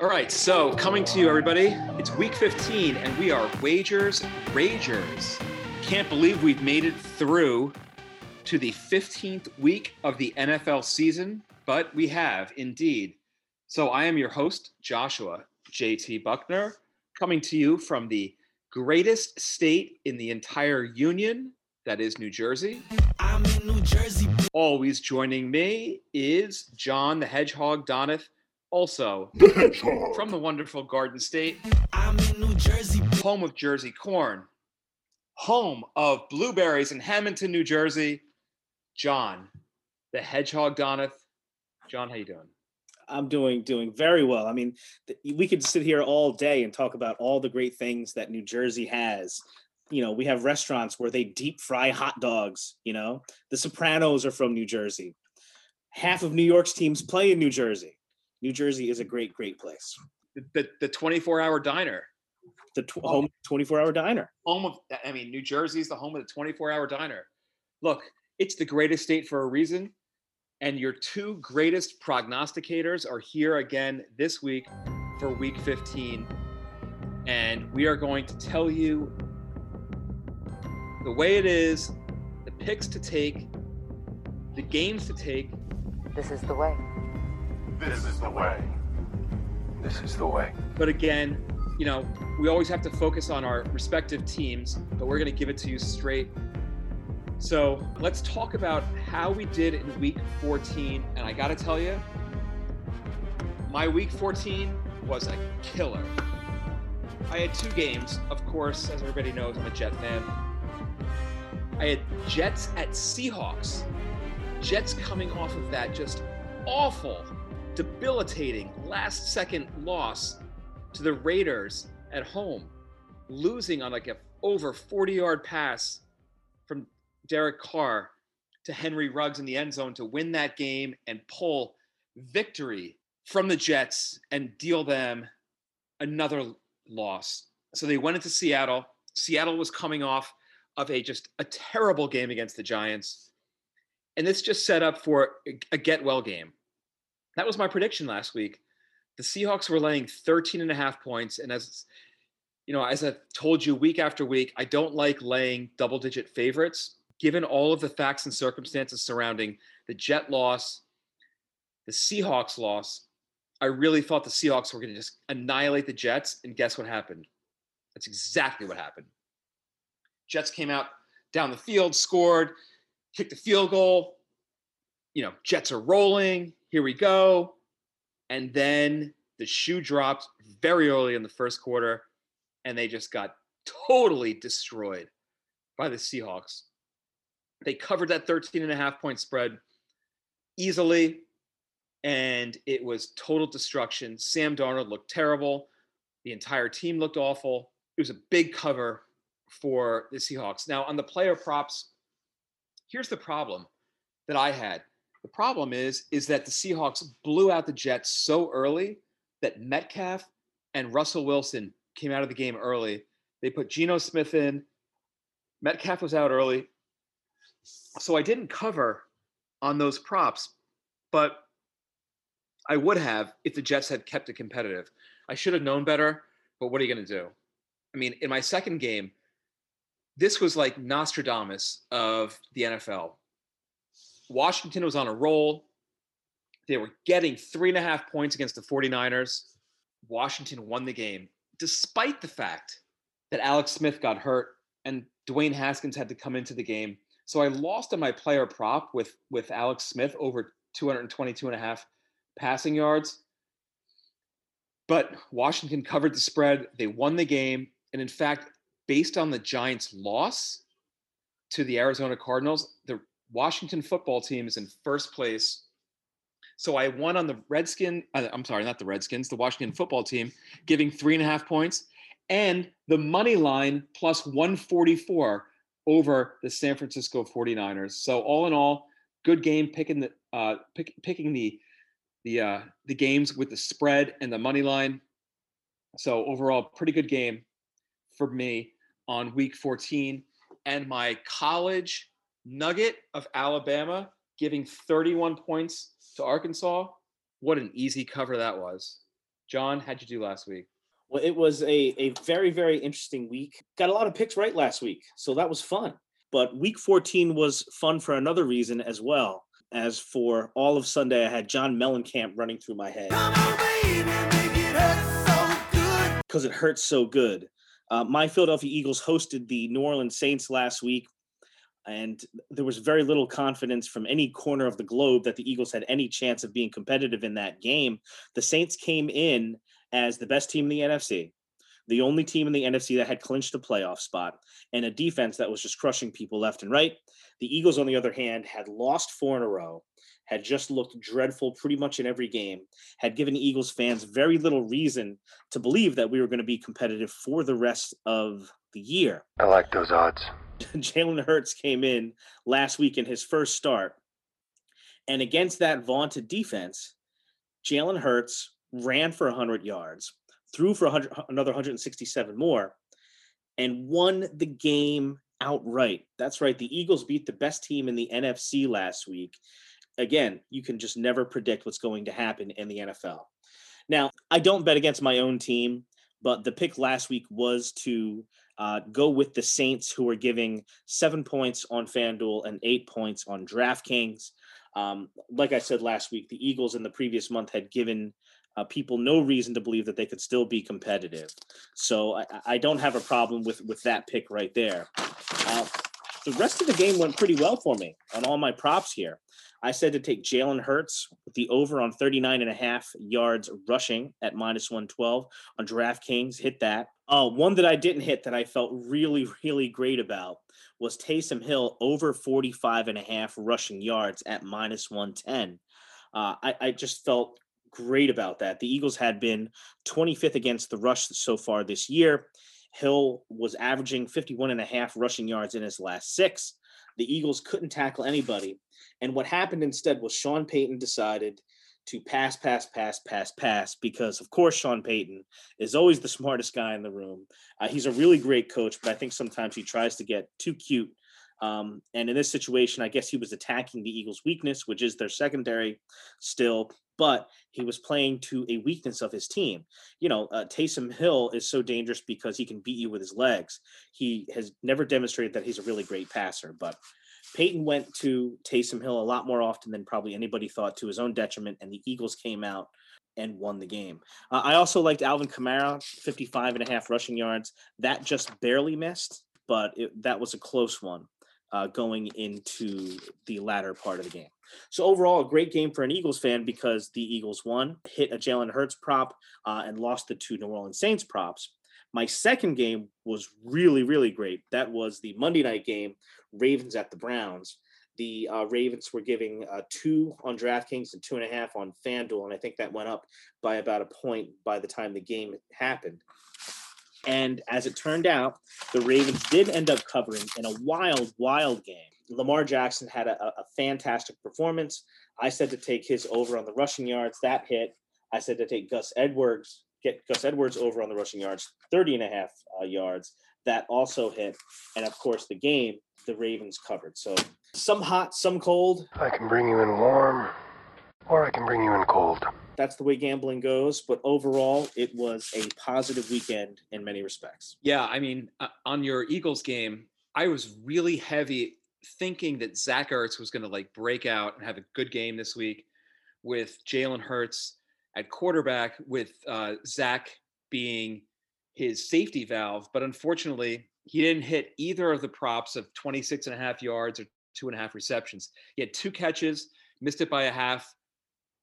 All right, so coming to you, everybody. It's week 15, and we are Wagers Ragers. Can't believe we've made it through to the 15th week of the NFL season, but we have indeed. So I am your host, Joshua JT Buckner, coming to you from the greatest state in the entire union, that is New Jersey. I'm in New Jersey. Always joining me is John the Hedgehog Donath, also The hedgehog. from the wonderful Garden State. I'm in New Jersey. home of Jersey corn, home of blueberries in Hamilton, New Jersey. John, the Hedgehog Donath. John, how you doing? I'm doing doing very well. I mean, th- we could sit here all day and talk about all the great things that New Jersey has. You know, we have restaurants where they deep fry hot dogs. You know, The Sopranos are from New Jersey. Half of New York's teams play in New Jersey. New Jersey is a great, great place. The the, the 24 hour diner, The tw- home 24 hour diner. home of I mean, New Jersey is the home of the 24 hour diner. Look, it's the greatest state for a reason. And your two greatest prognosticators are here again this week for week 15. And we are going to tell you the way it is, the picks to take, the games to take. This is the way. This is the way. This is the way. But again, you know, we always have to focus on our respective teams, but we're going to give it to you straight. So let's talk about how we did in week 14. And I got to tell you, my week 14 was a killer. I had two games, of course, as everybody knows, I'm a Jet fan. I had Jets at Seahawks. Jets coming off of that just awful, debilitating last second loss to the Raiders at home, losing on like a over 40 yard pass from Derek Carr to Henry Ruggs in the end zone to win that game and pull victory from the Jets and deal them another loss. So they went into Seattle. Seattle was coming off of a just a terrible game against the Giants. And this just set up for a- get well game. That was my prediction last week. The Seahawks were laying 13 and a half points. And as you know, as I've told you week after week, I don't like laying double digit favorites. Given all of the facts and circumstances surrounding the Jet loss, the Seahawks loss, I really thought the Seahawks were going to just annihilate the Jets. And guess what happened? That's exactly what happened. Jets came out down the field, scored, kicked a field goal. You know, Jets are rolling. Here we go. And then the shoe dropped very early in the first quarter, and they just got totally destroyed by the Seahawks. They covered that 13 and a half point spread easily, and it was total destruction. Sam Darnold looked terrible. The entire team looked awful. It was a big cover for the Seahawks. Now, on the player props, here's the problem that I had. The problem is is that the Seahawks blew out the Jets so early that Metcalf and Russell Wilson came out of the game early. They put Geno Smith in. Metcalf was out early. So I didn't cover on those props, but I would have if the Jets had kept it competitive. I should have known better, but what are you going to do? I mean, in my second game, this was like Nostradamus of the NFL. Washington was on a roll. They were getting three and a half points against the 49ers. Washington won the game, despite the fact that Alex Smith got hurt and Dwayne Haskins had to come into the game. So I lost on my player prop with, with Alex Smith over 222 and a half passing yards. But Washington covered the spread. They won the game. And in fact, based on the Giants' loss to the Arizona Cardinals, the Washington football team is in first place. So I won on the Redskin. uh, I'm sorry, not the Redskins, the Washington football team, giving three and a half points, and the money line plus 144 over the San Francisco 49ers. So all in all, good game picking the uh, pick, picking the the uh, the games with the spread and the money line. So overall, pretty good game for me on week 14. And my college Nugget of Alabama giving 31 points to Arkansas. What an easy cover that was. John, how'd you do last week? Well, it was a, a very, very interesting week. Got a lot of picks right last week, so that was fun. But week 14 was fun for another reason as well. As for all of Sunday, I had John Mellencamp running through my head Come on, baby, make it so because it hurts so good. Uh, my Philadelphia Eagles hosted the New Orleans Saints last week, and there was very little confidence from any corner of the globe that the Eagles had any chance of being competitive in that game. The Saints came in as the best team in the NFC, the only team in the NFC that had clinched a playoff spot, and a defense that was just crushing people left and right. The Eagles, on the other hand, had lost four in a row, had just looked dreadful pretty much in every game, had given Eagles fans very little reason to believe that we were going to be competitive for the rest of the year. I like those odds. Jalen Hurts came in last week in his first start. And against that vaunted defense, Jalen Hurts ran for 100 yards, threw for 100, another 167 more, and won the game outright. That's right. The Eagles beat the best team in the NFC last week. Again, you can just never predict what's going to happen in the NFL. Now, I don't bet against my own team, but the pick last week was to uh, go with the Saints, who are giving seven points on FanDuel and eight points on DraftKings. Um, like I said last week, the Eagles in the previous month had given uh, people no reason to believe that they could still be competitive. So I, I don't have a problem with with that pick right there. Uh, the rest of the game went pretty well for me on all my props here. I said to take Jalen Hurts with the over on 39 and a half yards rushing at minus 112 on DraftKings. Hit that. Uh, one that I didn't hit that I felt really, really great about was Taysom Hill over 45 and a half rushing yards at minus 110. Uh, I, I just felt great about that. The Eagles had been 25th against the rush so far this year. Hill was averaging 51 and a half rushing yards in his last six. The Eagles couldn't tackle anybody. And what happened instead was Sean Payton decided to pass, pass, pass, pass, pass, because of course Sean Payton is always the smartest guy in the room. Uh, he's a really great coach, but I think sometimes he tries to get too cute. Um, and in this situation, I guess he was attacking the Eagles' weakness, which is their secondary still, but he was playing to a weakness of his team. You know, uh, Taysom Hill is so dangerous because he can beat you with his legs. He has never demonstrated that he's a really great passer, but Payton went to Taysom Hill a lot more often than probably anybody thought to his own detriment, and the Eagles came out and won the game. Uh, I also liked Alvin Kamara, 55 and a half rushing yards. That just barely missed, but it, that was a close one uh, going into the latter part of the game. So overall, a great game for an Eagles fan because the Eagles won, hit a Jalen Hurts prop, uh, and lost the two New Orleans Saints props. My second game was really, really great. That was the Monday night game, Ravens at the Browns. The uh, Ravens were giving uh, two on DraftKings and two and a half on FanDuel, and I think that went up by about a point by the time the game happened. And as it turned out, the Ravens did end up covering in a wild, wild game. Lamar Jackson had a, a fantastic performance. I said to take his over on the rushing yards. That hit. I said to take Gus Edwards, get Gus Edwards over on the rushing yards, 30 and a half uh, yards. That also hit. And of course, the game, the Ravens covered. So some hot, some cold. I can bring you in warm, or I can bring you in cold. That's the way gambling goes. But overall, it was a positive weekend in many respects. Yeah, I mean, uh, on your Eagles game, I was really heavy thinking that Zach Ertz was going to like break out and have a good game this week with Jalen Hurts at quarterback, with uh, Zach being his safety valve. But unfortunately, he didn't hit either of the props of 26 and a half yards or two and a half receptions. He had two catches, missed it by a half.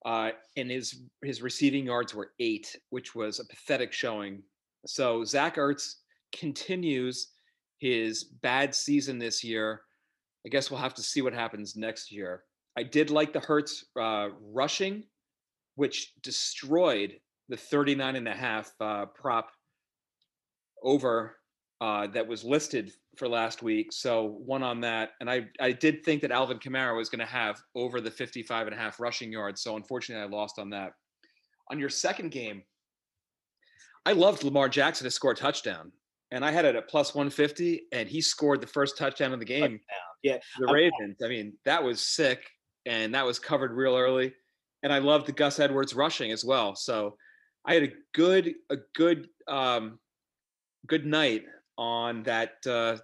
Uh, and his his receiving yards were eight, which was a pathetic showing. So Zach Ertz continues his bad season this year. I guess we'll have to see what happens next year. I did like the Hurts uh, rushing, which destroyed the 39 and a half uh, prop over uh, that was listed for last week. So one on that. And I, I did think that Alvin Kamara was going to have over the 55 and a half rushing yards. So unfortunately, I lost on that. On your second game, I loved Lamar Jackson to score a touchdown. and I had it at plus 150, and he scored the first touchdown of the game. Yeah, the Ravens. I mean, that was sick, and that was covered real early. And I loved the Gus Edwards rushing as well. So I had a good, a good, um, good night on that uh,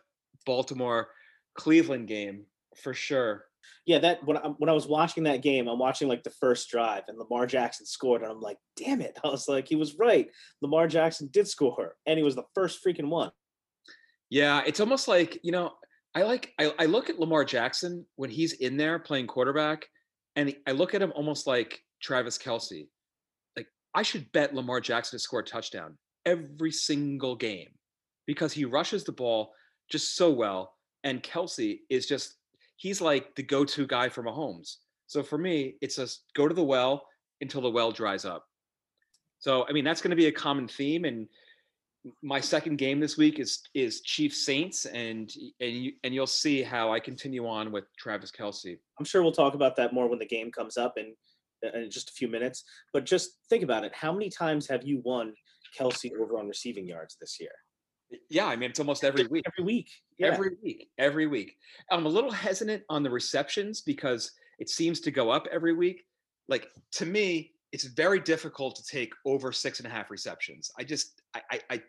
Baltimore Cleveland game for sure. Yeah, that when I, when I was watching that game, I'm watching like the first drive, and Lamar Jackson scored, and I'm like, damn it! I was like, he was right. Lamar Jackson did score, and he was the first freaking one. Yeah, it's almost like you know, I like I, I look at Lamar Jackson when he's in there playing quarterback, and I look at him almost like Travis Kelce. Like I should bet Lamar Jackson to score a touchdown every single game because he rushes the ball just so well, and Kelce is just he's like the go-to guy for Mahomes. So for me, it's just go to the well until the well dries up. So I mean that's going to be a common theme, and my second game this week is is Chief Saints, and and you and you'll see how I continue on with Travis Kelce. I'm sure we'll talk about that more when the game comes up in, in just a few minutes. But just think about it: how many times have you won Kelce over on receiving yards this year? Yeah, I mean it's almost every week. Every week. Yeah. Every week, every week. I'm a little hesitant on the receptions because it seems to go up every week. Like to me, it's very difficult to take over six and a half receptions. I just, I, I, I,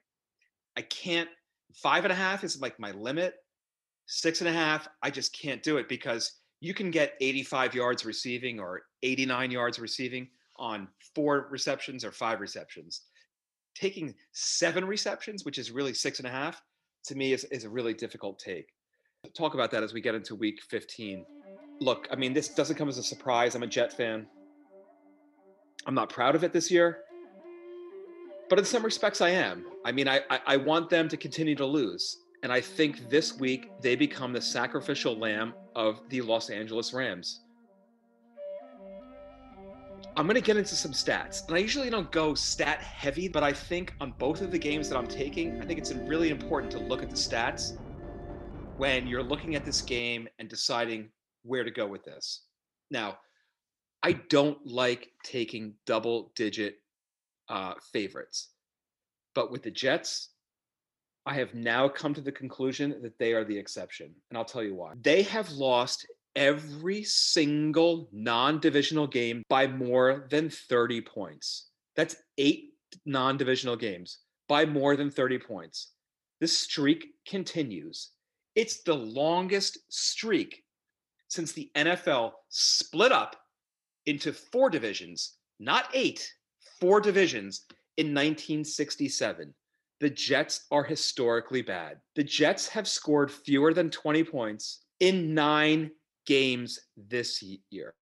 I can't. Five and a half is like my limit. Six and a half, I just can't do it because you can get 85 yards receiving or 89 yards receiving on four receptions or five receptions. Taking seven receptions, which is really six and a half, to me is, is a really difficult take. Talk about that as we get into week 15. Look, I mean, this doesn't come as a surprise. I'm a Jet fan. I'm not proud of it this year, but in some respects, I am. I mean, I, I, I want them to continue to lose. And I think this week they become the sacrificial lamb of the Los Angeles Rams. I'm going to get into some stats. And I usually don't go stat heavy, but I think on both of the games that I'm taking, I think it's really important to look at the stats when you're looking at this game and deciding where to go with this. Now, I don't like taking double digit uh, favorites, but with the Jets, I have now come to the conclusion that they are the exception. And I'll tell you why. They have lost every single non divisional game by more than 30 points. That's eight non divisional games by more than 30 points. This streak continues. It's the longest streak since the NFL split up into four divisions, not eight, four divisions in 1967. The Jets are historically bad. The Jets have scored fewer than 20 points in nine games this year.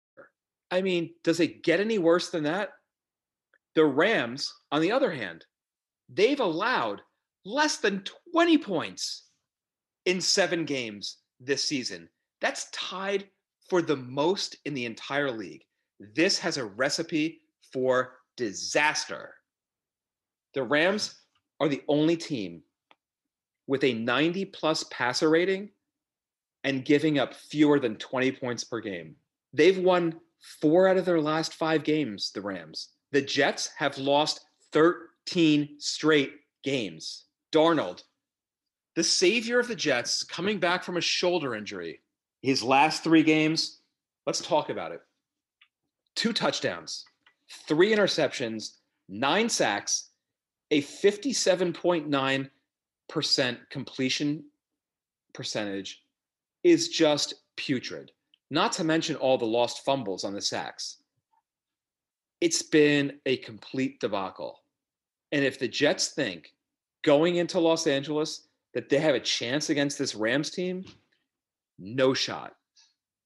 I mean, does it get any worse than that? The Rams, on the other hand, they've allowed less than 20 points in seven games this season. That's tied for the most in the entire league. This has a recipe for disaster. The Rams are the only team with a 90 plus passer rating and giving up fewer than 20 points per game. They've won four out of their last five games, the Rams. The Jets have lost 13 straight games. Darnold, the savior of the Jets, coming back from a shoulder injury, his last three games, let's talk about it. Two touchdowns, three interceptions, nine sacks, a 57.9% completion percentage is just putrid. Not to mention all the lost fumbles on the sacks. It's been a complete debacle. And if the Jets think going into Los Angeles that they have a chance against this Rams team, no shot.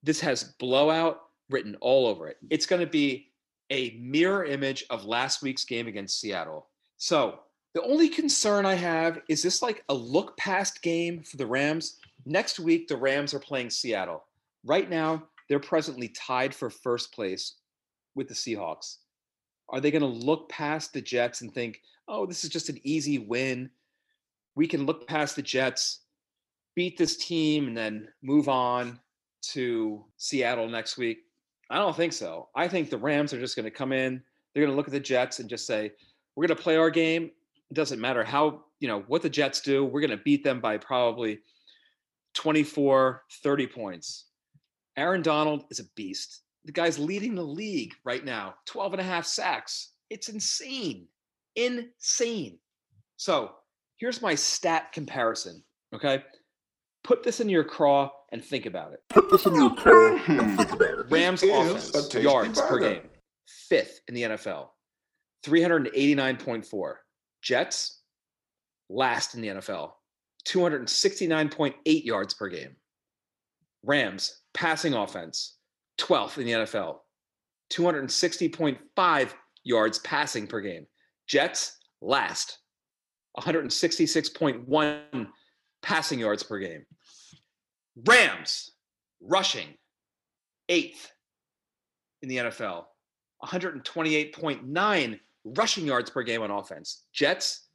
This has blowout written all over it. It's going to be a mirror image of last week's game against Seattle. So the only concern I have is this like a look past game for the Rams. Next week, the Rams are playing Seattle. Right now, they're presently tied for first place with the Seahawks. Are they going to look past the Jets and think, oh, this is just an easy win? We can look past the Jets, beat this team, and then move on to Seattle next week? I don't think so. I think the Rams are just going to come in. They're going to look at the Jets and just say, we're going to play our game It doesn't matter how, you know, what the Jets do. We're going to beat them by probably 24, 30 points. Aaron Donald is a beast. The guy's leading the league right now, 12 and a half sacks. It's insane. Insane. So here's my stat comparison. Okay. Put this in your craw and think about it. Put this in your car and think about it. Rams offense, yards per game, fifth in the NFL, 389.4. Jets, last in the NFL, 269.8 yards per game. Rams, passing offense, 12th in the NFL, 260.5 yards passing per game. Jets, last, 166.1 passing yards per game. Rams, rushing, eighth in the NFL, 128.9 rushing yards per game on offense. Jets,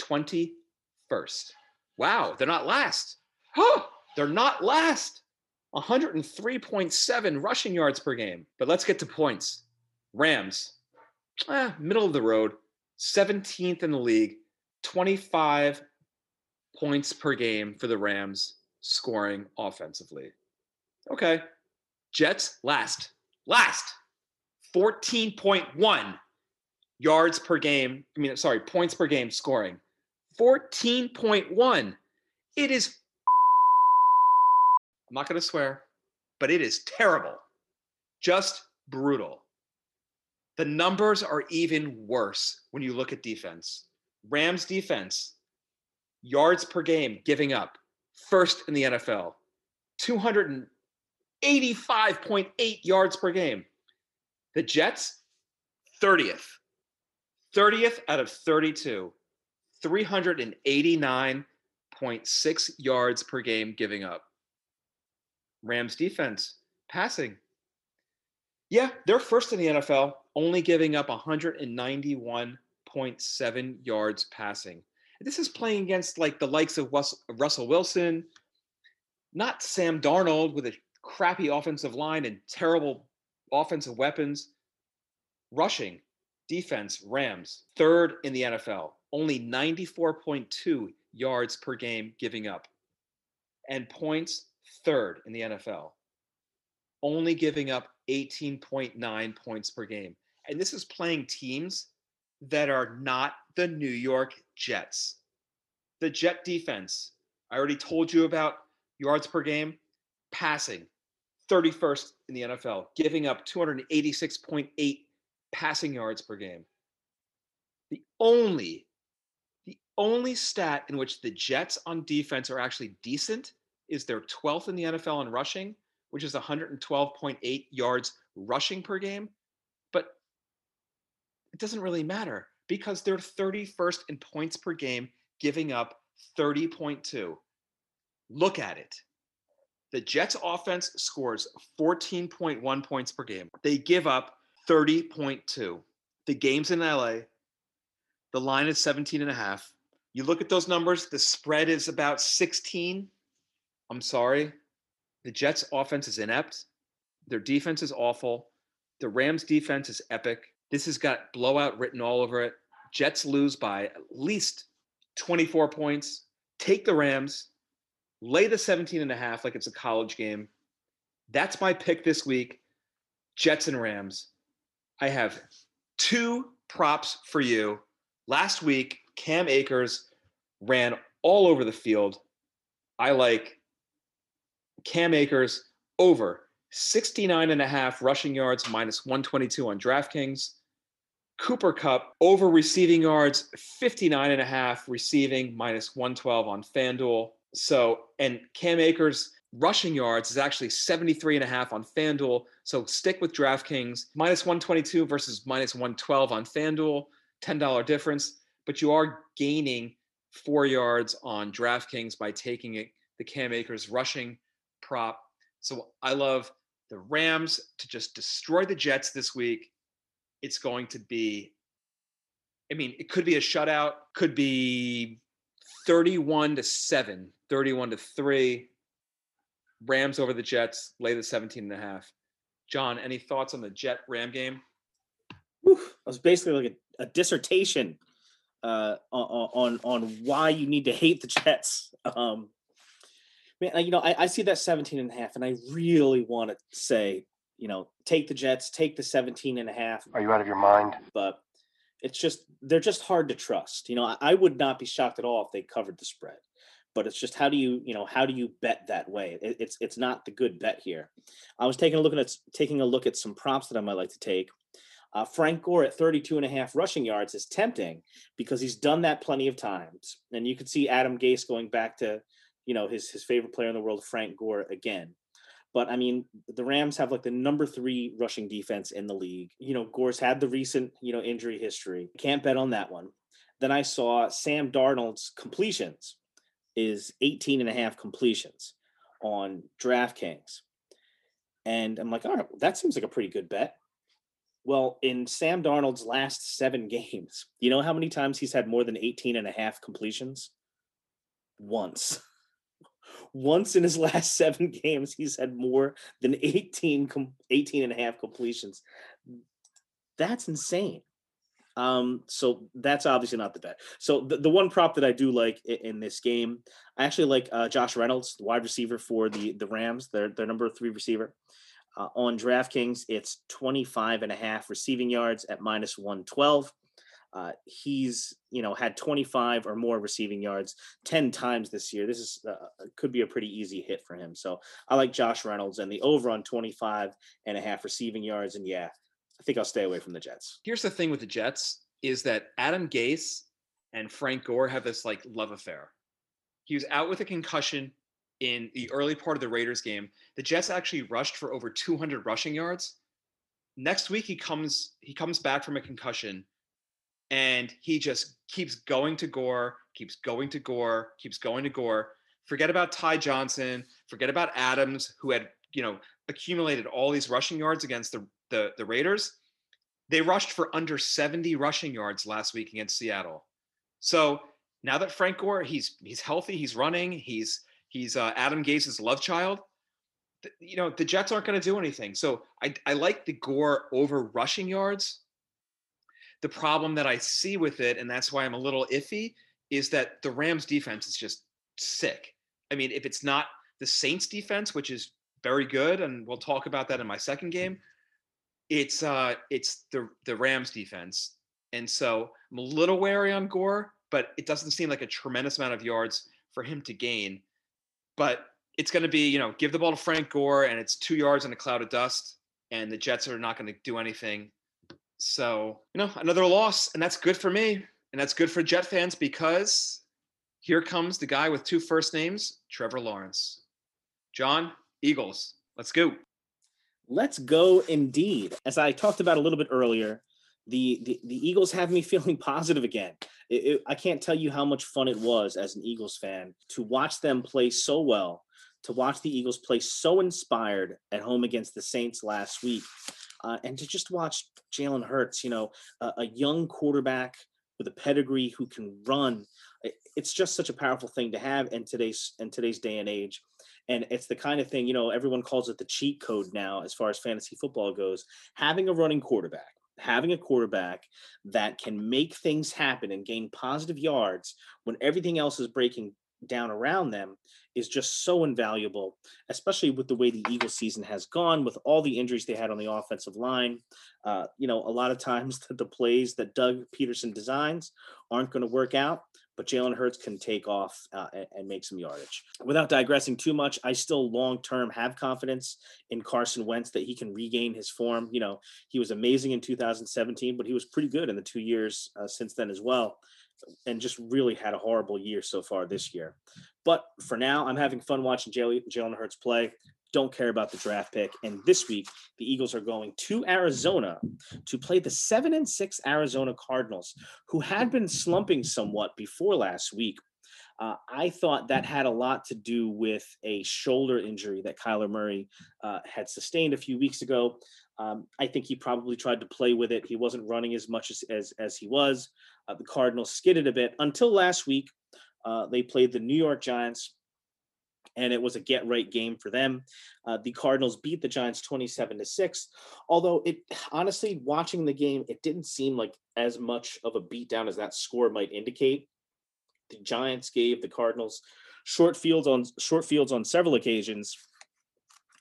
21st. Wow, they're not last. They're not last. 103.7 rushing yards per game. But let's get to points. Rams, eh, middle of the road, 17th in the league, 25 points per game for the Rams scoring offensively. Okay. Jets last. Last. 14.1 yards per game. I mean, sorry, points per game scoring. 14.1. It is I'm not going to swear, but it is terrible. Just brutal. The numbers are even worse when you look at defense. Rams defense, yards per game giving up, first in the NFL, 285.8 yards per game. The Jets, 30th. 30th out of 32. 389.6 yards per game giving up. Rams defense, passing. Yeah, they're first in the NFL, only giving up 191.7 yards passing. This is playing against like the likes of Russell Wilson, not Sam Darnold with a crappy offensive line and terrible offensive weapons. Rushing, defense, Rams, third in the NFL, only 94.2 yards per game giving up. And points, third in the NFL, only giving up 18.9 points per game. And this is playing teams that are not the New York Jets. The Jet defense, I already told you about yards per game, passing, 31st in the NFL, giving up 286.8 passing yards per game. The only only stat in which the Jets on defense are actually decent is they're 12th in the NFL in rushing, which is 112.8 yards rushing per game. But it doesn't really matter because they're 31st in points per game, giving up 30.2. Look at it. The Jets offense scores 14.1 points per game. They give up 30.2. The game's in LA. The line is 17 and a half. You look at those numbers, the spread is about 16. I'm sorry. The Jets offense is inept. Their defense is awful. The Rams defense is epic. This has got blowout written all over it. Jets lose by at least 24 points. Take the Rams, lay the 17 and a half like it's a college game. That's my pick this week. Jets and Rams. I have two props for you. Last week, Cam Akers ran all over the field. I like Cam Akers over 69 and a half rushing yards minus 122 on DraftKings. Cooper Kupp over receiving yards 59 and a half receiving minus 112 on FanDuel. So, and Cam Akers rushing yards is actually 73 and a half on FanDuel. So stick with DraftKings minus 122 versus minus 112 on FanDuel, $10 difference, but you are gaining four yards on DraftKings by taking it the Cam Akers rushing prop. So I love the Rams to just destroy the Jets this week. It's going to be, I mean, it could be a shutout, could be 31 to 7, 31 to 3. Rams over the Jets, lay the 17 and a half. John, any thoughts on the Jet Ram game? Whew, that was basically like a, a dissertation uh, on on on why you need to hate the Jets. Um, man, you know, I, I see that 17 and a half, and I really want to say, you know, take the Jets, take the 17 and a half, Are you out of your mind? but it's just they're just hard to trust. You know, I, I would not be shocked at all if they covered the spread, but it's just how do you, you know, how do you bet that way? It, it's it's not the good bet here. I was taking a look at taking a look at some props that I might like to take. Uh, Frank Gore at 32 and a half rushing yards is tempting because he's done that plenty of times. And you could see Adam Gase going back to, you know, his his favorite player in the world, Frank Gore, again. But I mean, the Rams have like the number three rushing defense in the league. You know, Gore's had the recent, you know, injury history. Can't bet on that one. Then I saw Sam Darnold's completions is 18 and a half completions on DraftKings. And I'm like, all right, that seems like a pretty good bet. Well, in Sam Darnold's last seven games, you know how many times he's had more than 18 and a half completions? Once. Once in his last seven games, he's had more than 18, 18 and a half completions. That's insane. Um, so that's obviously not the bet. So the, the one prop that I do like i- in this game, I actually like uh, Josh Reynolds, the wide receiver for the the Rams, their their number three receiver. Uh, on DraftKings, it's 25 and a half receiving yards at minus 112. Uh, he's you know had 25 or more receiving yards 10 times this year. This is uh, could be a pretty easy hit for him. So I like Josh Reynolds and the over on 25 and a half receiving yards. And yeah, I think I'll stay away from the Jets. Here's the thing with the Jets is that Adam Gase and Frank Gore have this like love affair. He was out with a concussion in the early part of the Raiders game. The Jets actually rushed for over 200 rushing yards. Next week he comes he comes back from a concussion and he just keeps going to Gore, keeps going to Gore, keeps going to Gore. Forget about Ty Johnson, forget about Adams who had, you know, accumulated all these rushing yards against the the, the Raiders they rushed for under 70 rushing yards last week against Seattle. So now that Frank Gore, he's he's healthy, he's running, he's he's uh, Adam Gase's love child. You know the Jets aren't going to do anything. So I I like the Gore over rushing yards. The problem that I see with it, and that's why I'm a little iffy, is that the Rams defense is just sick. I mean, if it's not the Saints defense, which is very good, and we'll talk about that in my second game, it's uh it's the the Rams defense. And so I'm a little wary on Gore, but it doesn't seem like a tremendous amount of yards for him to gain. But it's going to be, you know, give the ball to Frank Gore and it's 2 yards in a cloud of dust and the Jets are not going to do anything. So, you know, another loss and that's good for me and that's good for Jet fans because here comes the guy with two first names, Trevor Lawrence. John, Eagles. Let's go. Let's go indeed. As I talked about a little bit earlier, the the, the Eagles have me feeling positive again. It, it- I can't tell you how much fun it was as an Eagles fan to watch them play so well, to watch the Eagles play so inspired at home against the Saints last week, uh, and to just watch Jalen Hurts, you know, a, a young quarterback with a pedigree who can run. It- It's just such a powerful thing to have in today's in today's day and age and it's the kind of thing you know everyone calls it the cheat code now as far as fantasy football goes having a running quarterback having a quarterback that can make things happen and gain positive yards when everything else is breaking down around them is just so invaluable especially with the way the eagles season has gone with all the injuries they had on the offensive line. Uh, you know a lot of times the, the plays that doug pederson designs aren't going to work out but Jalen Hurts can take off uh, and, and make some yardage. Without digressing too much, I still long term have confidence in Carson Wentz that he can regain his form. You know, he was amazing in 2017, but he was pretty good in the two years uh, since then as well, and just really had a horrible year so far this year. But for now, I'm having fun watching Jalen Jalen Hurts play. Don't care about the draft pick. And this week, the Eagles are going to Arizona to play the seven and six Arizona Cardinals, who had been slumping somewhat before last week. Uh, I thought that had a lot to do with a shoulder injury that Kyler Murray uh, had sustained a few weeks ago. Um, I think he probably tried to play with it. He wasn't running as much as as, as he was. Uh, the Cardinals skidded a bit until last week. Uh, they played the New York Giants, and it was a get right game for them. Uh, the Cardinals beat the Giants 27 to 6. Although it honestly, watching the game, it didn't seem like as much of a beatdown as that score might indicate. The Giants gave the Cardinals short fields on short fields on several occasions.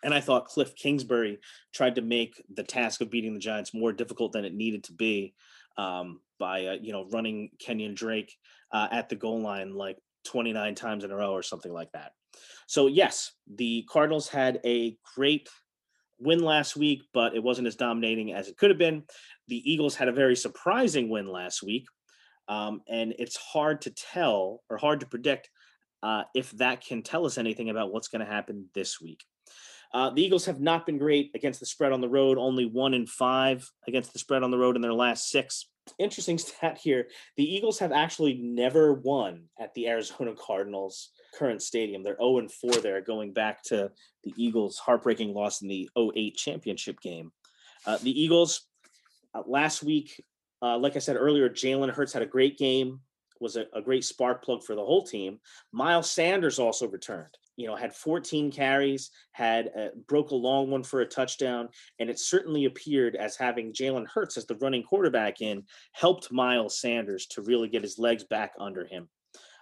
And I thought Kliff Kingsbury tried to make the task of beating the Giants more difficult than it needed to be um, by uh, you know running Kenyon Drake uh, at the goal line like 29 times in a row or something like that. So yes, the Cardinals had a great win last week, but it wasn't as dominating as it could have been. The Eagles had a very surprising win last week, um, and it's hard to tell or hard to predict uh, if that can tell us anything about what's going to happen this week. Uh, the Eagles have not been great against the spread on the road, only one in five against the spread on the road in their last six. Interesting stat here the Eagles have actually never won at the Arizona Cardinals current stadium. They're 0 and 4 there, going back to the Eagles' heartbreaking loss in the 08 championship game. Uh, the Eagles, uh, last week, uh, like I said earlier, Jalen Hurts had a great game, was a, a great spark plug for the whole team. Miles Sanders also returned you know, had 14 carries, had uh, broke a long one for a touchdown, and it certainly appeared as having Jalen Hurts as the running quarterback in helped Miles Sanders to really get his legs back under him.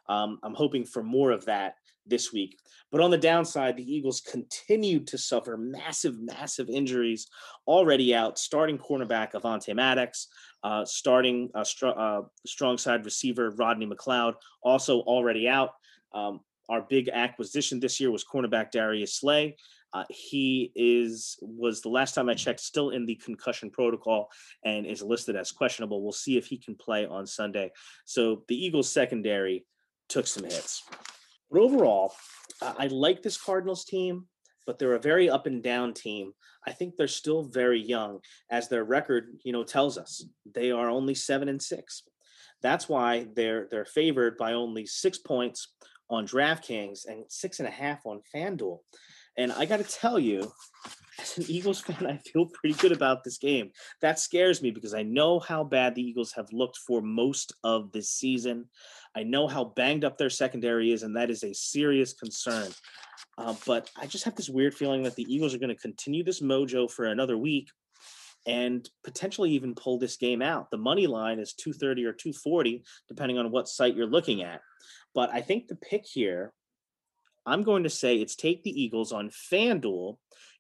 Um, I'm hoping for more of that this week. But on the downside, the Eagles continued to suffer massive, massive injuries already out. Starting cornerback Avonte Maddox, uh, starting str- uh, strong side receiver Rodney McLeod, also already out. Um, our big acquisition this year was cornerback Darius Slay. Uh, he is was the last time I checked still in the concussion protocol and is listed as questionable. We'll see if he can play on Sunday. So the Eagles secondary took some hits. But overall, I like this Cardinals team, but they're a very up and down team. I think they're still very young, as their record, you know, tells us. They are only seven and six. That's why they're they're favored by only six points on DraftKings and six and a half on FanDuel. And I got to tell you, as an Eagles fan, I feel pretty good about this game. That scares me because I know how bad the Eagles have looked for most of this season. I know how banged up their secondary is, and that is a serious concern. Uh, but I just have this weird feeling that the Eagles are going to continue this mojo for another week and potentially even pull this game out. The money line is 230 or 240, depending on what site you're looking at. But I think the pick here, I'm going to say it's take the Eagles on FanDuel,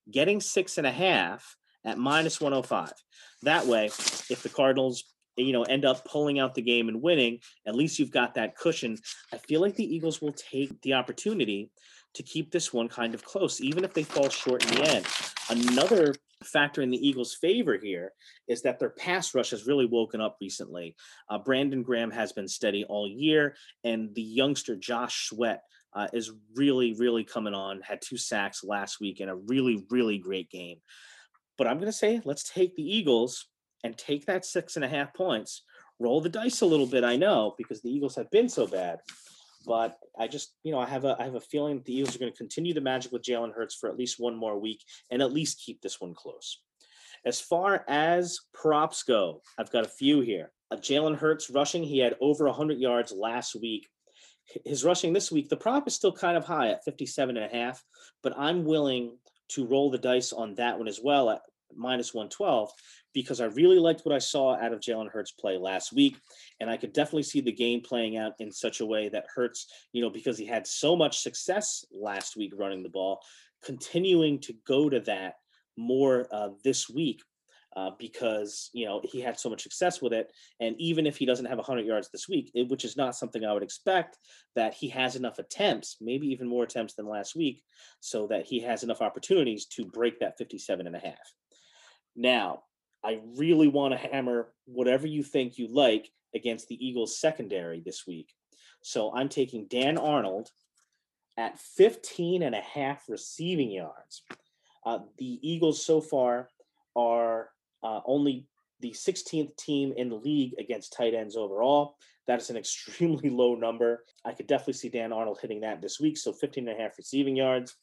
getting six and a half at minus 105. That way, if the Cardinals you know end up pulling out the game and winning at least you've got that cushion i feel like the eagles will take the opportunity to keep this one kind of close even if they fall short in the end another factor in the Eagles' favor here is that their pass rush has really woken up recently. Uh, Brandon Graham has been steady all year, and the youngster Josh Sweat uh, is really, really coming on. Had two sacks last week and a really, really great game. But I'm going to say let's take the Eagles and take that six and a half points. Roll the dice a little bit, I know, because the Eagles have been so bad. But I just, you know, I have a I have a feeling that the Eagles are going to continue the magic with Jalen Hurts for at least one more week and at least keep this one close. As far as props go, I've got a few here. Uh, Jalen Hurts rushing, he had over 100 yards last week. His rushing this week, the prop is still kind of high at 57 and a half, but I'm willing to roll the dice on that one as well at minus 112 because I really liked what I saw out of Jalen Hurts play last week. And I could definitely see the game playing out in such a way that Hurts, you know, because he had so much success last week running the ball, continuing to go to that more uh, this week. Uh, because you know he had so much success with it, and even if he doesn't have 100 yards this week, it, which is not something I would expect, that he has enough attempts, maybe even more attempts than last week, so that he has enough opportunities to break that 57 and a half. Now, I really want to hammer whatever you think you like against the Eagles secondary this week. So I'm taking Dan Arnold at 15 and a half receiving yards. Uh, the Eagles so far are uh, only the 16th team in the league against tight ends overall. That is an extremely low number. I could definitely see Dan Arnold hitting that this week. So 15 and a half receiving yards.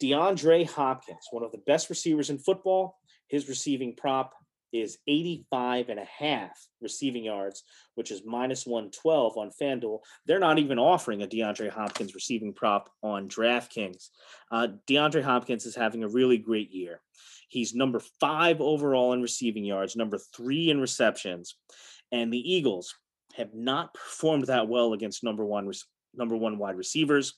DeAndre Hopkins, one of the best receivers in football, his receiving prop is 85 and a half receiving yards, which is minus 112 on FanDuel. They're not even offering a DeAndre Hopkins receiving prop on DraftKings. Uh, DeAndre Hopkins is having a really great year. He's number five overall in receiving yards, number three in receptions, and the Eagles have not performed that well against number one number one wide receivers.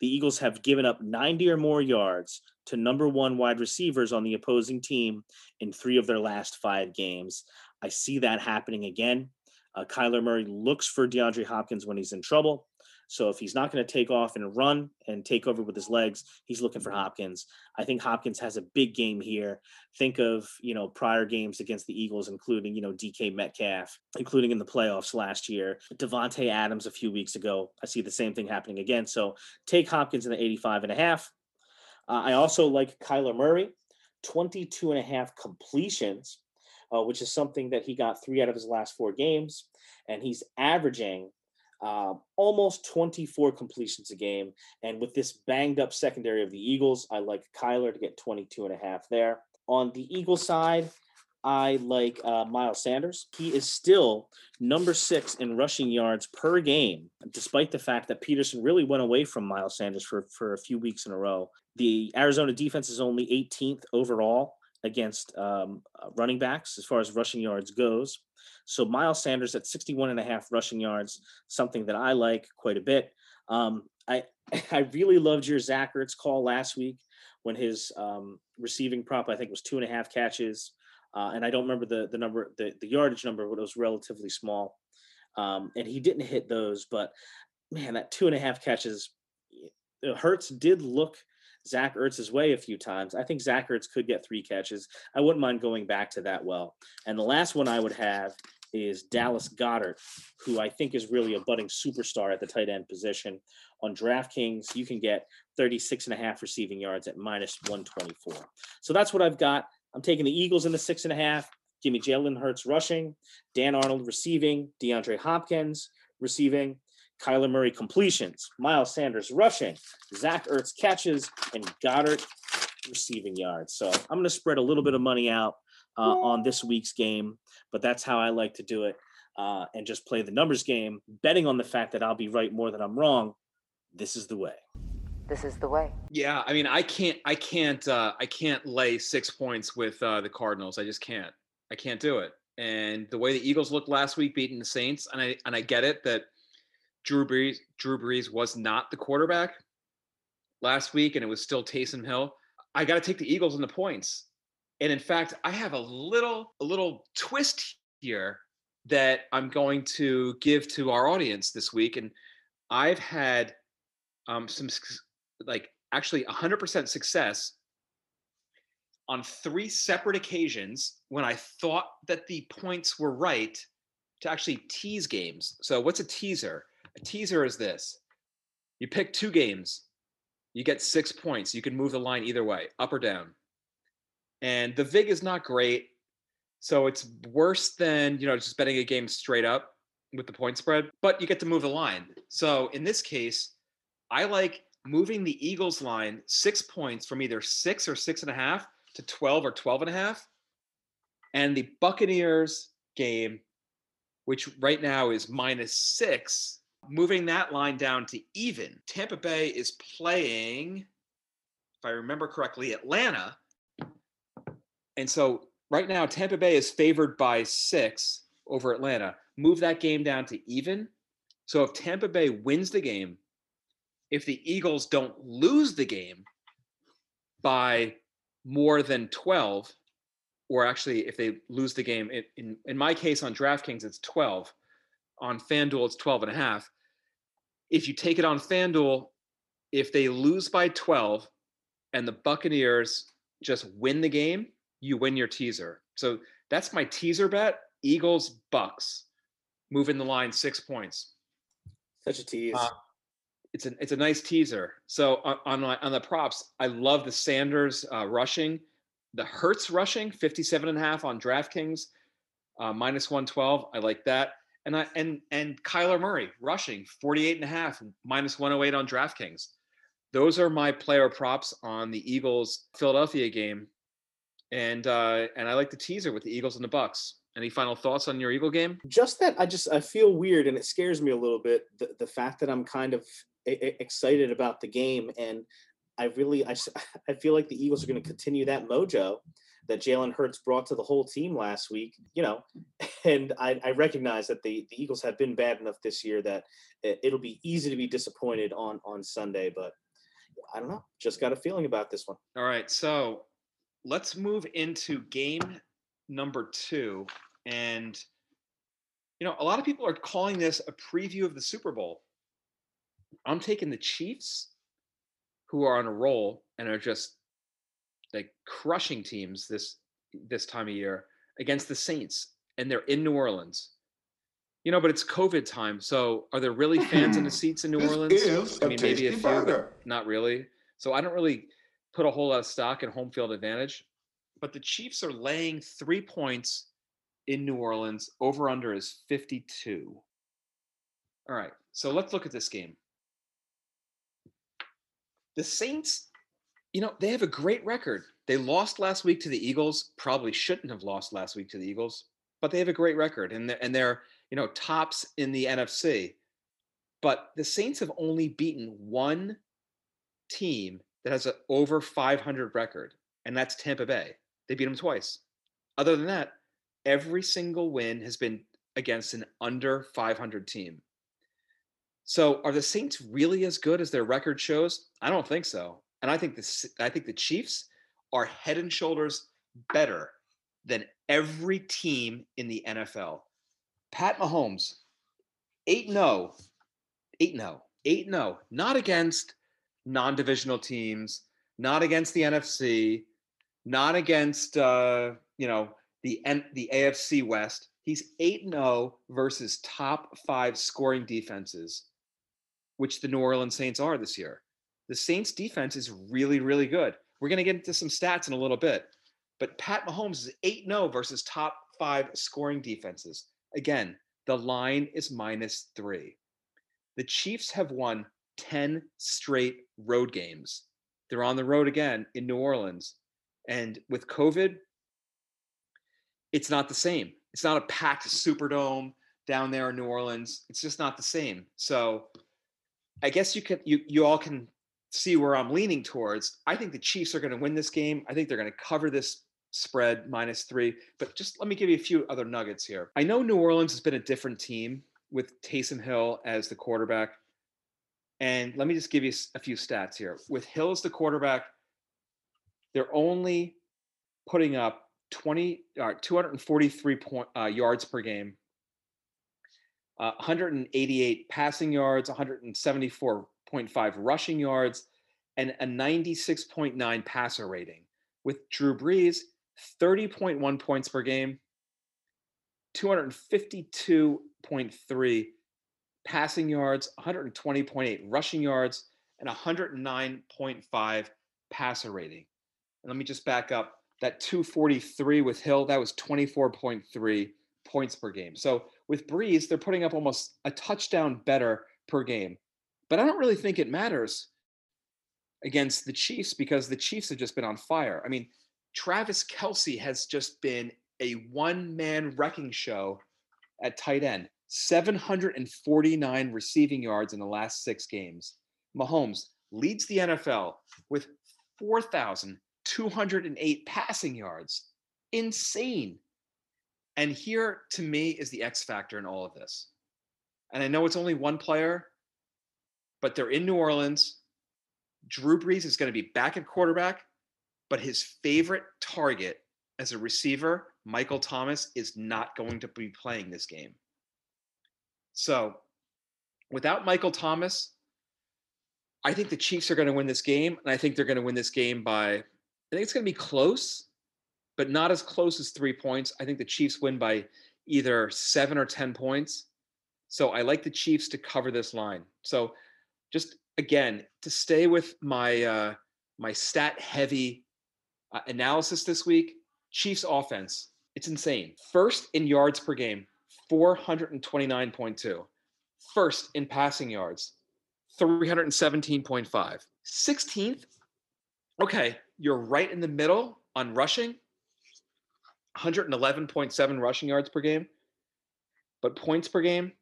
The Eagles have given up 90 or more yards to number one wide receivers on the opposing team in three of their last five games. I see that happening again. Uh, Kyler Murray looks for DeAndre Hopkins when he's in trouble. So if he's not going to take off and run and take over with his legs, he's looking for Hopkins. I think Hopkins has a big game here. Think of, you know, prior games against the Eagles, including, you know, DK Metcalf, including in the playoffs last year, Davante Adams a few weeks ago. I see the same thing happening again. So take Hopkins in the 85 and a half. Uh, I also like Kyler Murray, 22 and a half completions, uh, which is something that he got three out of his last four games. And he's averaging uh, almost 24 completions a game. And with this banged up secondary of the Eagles, I like Kyler to get 22 and a half there. On the Eagles side, I like uh, Miles Sanders. He is still number six in rushing yards per game, despite the fact that Pederson really went away from Miles Sanders for, for a few weeks in a row. The Arizona defense is only 18th overall against um, uh, running backs as far as rushing yards goes. So Miles Sanders at 61 and a half rushing yards, something that I like quite a bit. Um, I I really loved your Zach Ertz call last week when his um, receiving prop I think was two and a half catches, uh, and I don't remember the the number the the yardage number, but it was relatively small, um, and he didn't hit those. But man, that two and a half catches, Hurts did look Zach Ertz's way a few times. I think Zach Ertz could get three catches. I wouldn't mind going back to that well. And the last one I would have is Dallas Goedert, who I think is really a budding superstar at the tight end position. On DraftKings, you can get 36 and a half receiving yards at minus 124. So that's what I've got. I'm taking the Eagles in the six and a half. Give me Jalen Hurts rushing, Dan Arnold receiving, DeAndre Hopkins receiving, Kyler Murray completions, Miles Sanders rushing, Zach Ertz catches, and Goedert receiving yards. So I'm going to spread a little bit of money out uh, on this week's game, but that's how I like to do it uh, and just play the numbers game, betting on the fact that I'll be right more than I'm wrong. This is the way. This is the way. Yeah, I mean, I can't, I can't, uh, I can't lay six points with uh, the Cardinals. I just can't. I can't do it. And the way the Eagles looked last week, beating the Saints, and I and I get it that Drew Brees, Drew Brees was not the quarterback last week, and it was still Taysom Hill. I got to take the Eagles in the points. And in fact, I have a little a little twist here that I'm going to give to our audience this week. And I've had um, some like actually 100% success on three separate occasions when I thought that the points were right to actually tease games. So, what's a teaser? A teaser is this you pick two games, you get six points. You can move the line either way, up or down. And the VIG is not great. So it's worse than, you know, just betting a game straight up with the point spread, but you get to move the line. So in this case, I like moving the Eagles line six points from either six or six and a half to 12 or 12 and a half. And the Buccaneers game, which right now is minus six, moving that line down to even. Tampa Bay is playing, if I remember correctly, Atlanta. And so right now, Tampa Bay is favored by six over Atlanta. Move that game down to even. So if Tampa Bay wins the game, if the Eagles don't lose the game by more than 12, or actually if they lose the game, in, in, in my case on DraftKings, it's 12. On FanDuel, it's 12 and a half if you take it on FanDuel, if they lose by 12 and the Buccaneers just win the game, you win your teaser. So that's my teaser bet. Eagles, Bucks, moving the line six points. Such a tease. Uh, it's a it's a nice teaser. So on on, my, on the props, I love the Sanders uh, rushing, the Hurts rushing, 57 and a half on DraftKings, uh, minus 112. I like that and I and and Kyler Murray rushing 48 and a half minus 108 on DraftKings. Those are my player props on the Eagles Philadelphia game. and uh, and I like the teaser with the Eagles and the Bucks. Any final thoughts on your Eagle game? just that i just i feel weird and it scares me a little bit the, the fact that i'm kind of excited about the game and i really I, I feel like the eagles are going to continue that mojo that jalen hurts brought to the whole team last week you know and i, I recognize that the, the eagles have been bad enough this year that it, it'll be easy to be disappointed on on sunday but i don't know just got a feeling about this one All right, so let's move into game number two. And, you know, a lot of people are calling this a preview of the Super Bowl. I'm taking the Chiefs, who are on a roll and are just like crushing teams this this time of year against the Saints, and they're in New Orleans. You know, but it's COVID time, so are there really fans in the seats in New This Orleans? is I mean, maybe a few, but not really. So I don't really put a whole lot of stock in home field advantage. But the Chiefs are laying three points in New Orleans. Over under is 52. All right. So let's look at this game. The Saints, you know, they have a great record. They lost last week to the Eagles. Probably shouldn't have lost last week to the Eagles, but they have a great record and they're, and they're you know tops in the NFC. But the Saints have only beaten one team that has an over 500 record, and that's Tampa Bay. They beat them twice. Other than that, every single win has been against an under 500 team. So, are the Saints really as good as their record shows? I don't think so. And I think the I think the Chiefs are head and shoulders better than every team in the NFL. Pat Mahomes, oh, 8 0, 8 0, 8 0, not against non divisional teams, not against the NFC, not against, uh, you know, the, N- the AFC West. He's 8 0 versus top five scoring defenses, which the New Orleans Saints are this year. The Saints defense is really, really good. We're going to get into some stats in a little bit. But Pat Mahomes is 8 0 versus top five scoring defenses. Again, the line is minus three. The Chiefs have won 10 straight road games. They're on the road again in New Orleans. And with COVID, it's not the same. It's not a packed Superdome down there in New Orleans. It's just not the same. So I guess you can you you all can see where I'm leaning towards. I think the Chiefs are going to win this game. I think they're going to cover this spread minus three. But just let me give you a few other nuggets here. I know New Orleans has been a different team with Taysom Hill as the quarterback. And let me just give you a few stats here. With Hill as the quarterback, they're only putting up 20 uh, 243 point, uh, yards per game, uh, 188 passing yards, 174.5 rushing yards, and a 96.9 passer rating. With Drew Brees, 30.1 points per game, 252.3 passing yards, 120.8 rushing yards, and 109.5 passer rating. And let me just back up that 243 with Hill, that was 24.3 points per game. So with Brees, they're putting up almost a touchdown better per game. But I don't really think it matters against the Chiefs because the Chiefs have just been on fire. I mean, Travis Kelce has just been a one man wrecking show at tight end 749 receiving yards in the last six games. Mahomes leads the NFL with 4,208 passing yards. Insane. And here, to me, is the X factor in all of this. And I know it's only one player, but they're in New Orleans. Drew Brees is going to be back at quarterback, but his favorite target as a receiver, Michael Thomas, is not going to be playing this game. So, without Michael Thomas, I think the Chiefs are going to win this game, and I think they're going to win this game by. I think it's going to be close, but not as close as three points. I think the Chiefs win by either seven or ten points. So I like the Chiefs to cover this line. So just again to stay with my uh, my stat heavy uh, analysis this week, Chiefs offense it's insane. First in yards per game, 429.2. First in passing yards, 317.5. 16th, okay, you're right in the middle on rushing, 111.7 rushing yards per game, but points per game,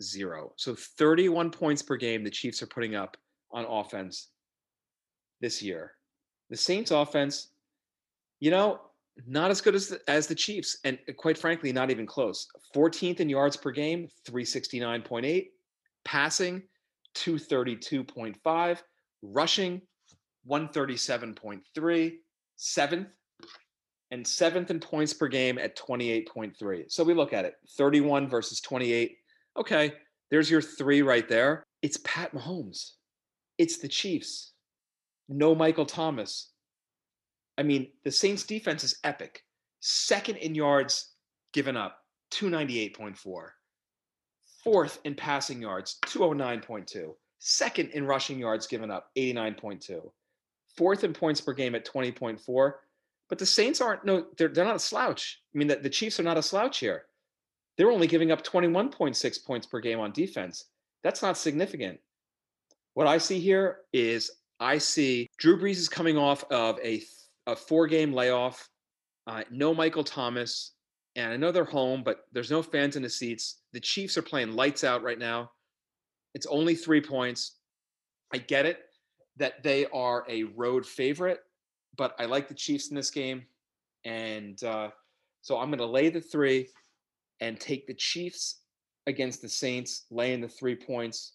31.0. So 31 points per game the Chiefs are putting up on offense this year. The Saints offense, you know, not as good as the, as the Chiefs, and uh, quite frankly, not even close. 14th in yards per game, 369.8. Passing, 232.5. Rushing, 137.3. Seventh, and seventh in points per game at 28.3. So we look at it 31 versus 28. Okay, there's your three right there. It's Pat Mahomes, it's the Chiefs. No Michael Thomas. I mean, the Saints defense is epic. Second in yards given up, 298.4. Fourth in passing yards, 209.2. Second in rushing yards given up, 89.2. Fourth in points per game at 20.4. But the Saints aren't no, they're they're not a slouch. I mean, the, the Chiefs are not a slouch here. They're only giving up 21.6 points per game on defense. That's not significant. What I see here is I see Drew Brees is coming off of a, a four game layoff, uh, no Michael Thomas, and I know they're home, but there's no fans in the seats. The Chiefs are playing lights out right now. It's only three points. I get it that they are a road favorite, but I like the Chiefs in this game. And uh, so I'm going to lay the three and take the Chiefs against the Saints, laying the three points.